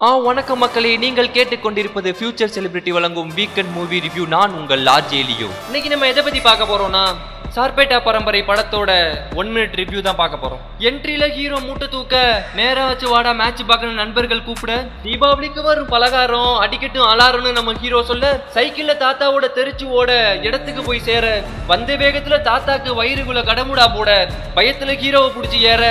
ஆ வணக்கம் மக்களே. நீங்கள் கேட்டுக்கொண்டிருப்பது ஃபியூச்சர் செலிபிரிட்டி வழங்கும் வீக்கெண்ட் மூவி ரிவ்யூ நான் உங்கள் லார்ஜேலியோ இன்னைக்கு நம்ம எதை பத்தி பார்க்க போறோம்னா சார்பேட்டா பரம்பரை படத்தோட ஒன் மினிட் ரிவ்யூ தான் பார்க்க போறோம். என்ட்ரியில் ஹீரோ மூட்டை தூக்க நேரா வச்சு வாடா மேட்ச் பார்க்கணும் நண்பர்கள் கூப்பிட தீபாவளிக்கு வரும் பலகாரம் அடிக்கட்டும் அலாரம்னு நம்ம ஹீரோ சொல்ல சைக்கிள்ல தாத்தாவோட தெரிச்சு ஓட இடத்துக்கு போய் சேர வந்த வேகத்துல தாத்தாக்கு வயிறுக்குள்ள கடமுடா போட பயத்துல ஹீரோவை பிடிச்சி ஏற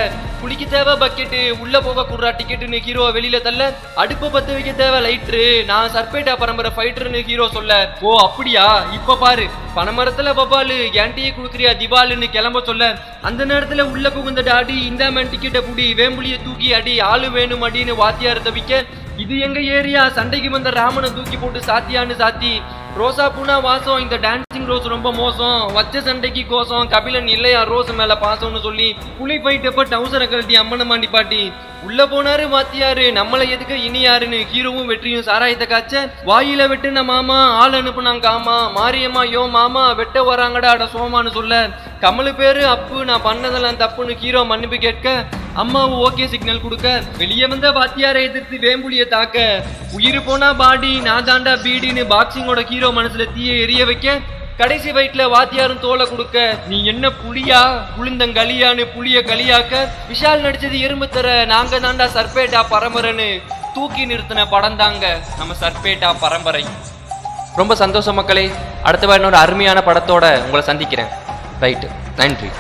குளிக்க தேவை பக்கெட்டு உள்ள போக குடுறா டிக்கெட்டுன்னு ஹீரோ வெளியில தள்ள அடுப்பு பத்து வைக்க தேவை லைட்ரு நான் சர்பேட்டா பரம்பரை ஃபைட்டர்னு ஹீரோ சொல்ல. ஓ அப்படியா? இப்ப பாரு பனமரத்துல பபாலு ஏன்டியே குடுக்குறியா திபாலுன்னு கிளம்ப சொல்ல. அந்த நேரத்துல உள்ள புகுந்த டாடி இந்த மேன் டிக்கெட்டை புடி வேம்புலிய தூக்கி அடி ஆளு வேணும் அடின்னு வாத்தியார் தவிக்க இது எங்க ஏரியா? சண்டைக்கு வந்த ராமனை தூக்கி போட்டு சாத்தியான்னு சாத்தி ரோசா பூனா வாசம் இந்த டான்சிங் ரோஸ் ரொம்ப மோசம். வச்ச சண்டைக்கு கோசம் கபிலன் இல்லையா ரோஸ் மேல பாசம்னு சொல்லி புலி ஃபைட் டவுசரை கழட்டி அம்மனை மாண்டி பாட்டி. உள்ள போனாரு மாத்தியாரு நம்மள எதுக்கு இனி யாருன்னு ஹீரோவும் வெற்றியும் சாராயத்தை காய்ச்ச வாயில வெட்டுன மாமா ஆள் அனுப்புனாங்க ஆமா மாரியம்மா யோ மாமா வெட்ட வராங்கடா அட சோமான்னு சொல்ல கமலு பேரு அப்பு நான் பண்ணதெல்லாம் தப்புன்னு ஹீரோ மன்னிப்பு கேட்க அம்மாவும் ஓகே சிக்னல் கொடுக்க வெளியே வந்த வாத்தியாரை எதிர்த்து வேம்புலிய தாக்க. உயிர் போனா பாடி நான் பீடின்னு பாக்ஸிங்கோட ஹீரோ மனசுல தீயை எரிய வைக்க கடைசி வயிற்றுல வாத்தியாரும் தோலை கொடுக்க நீ என்ன புலியா? உளுந்தங்களியான்னு புளிய களியாக்க விஷால் நடிச்சது எறும்பு தர நாங்க தாண்டா சர்பேட்டா பரம்பரைன்னு தூக்கி நிறுத்தின படம் தாங்க நம்ம சர்பேட்டா பரம்பரை. ரொம்ப சந்தோஷம் மக்களே. அடுத்த வாரம் இன்னொரு அருமையான படத்தோட உங்களை சந்திக்கிறேன். ரைட்டு நன்றி.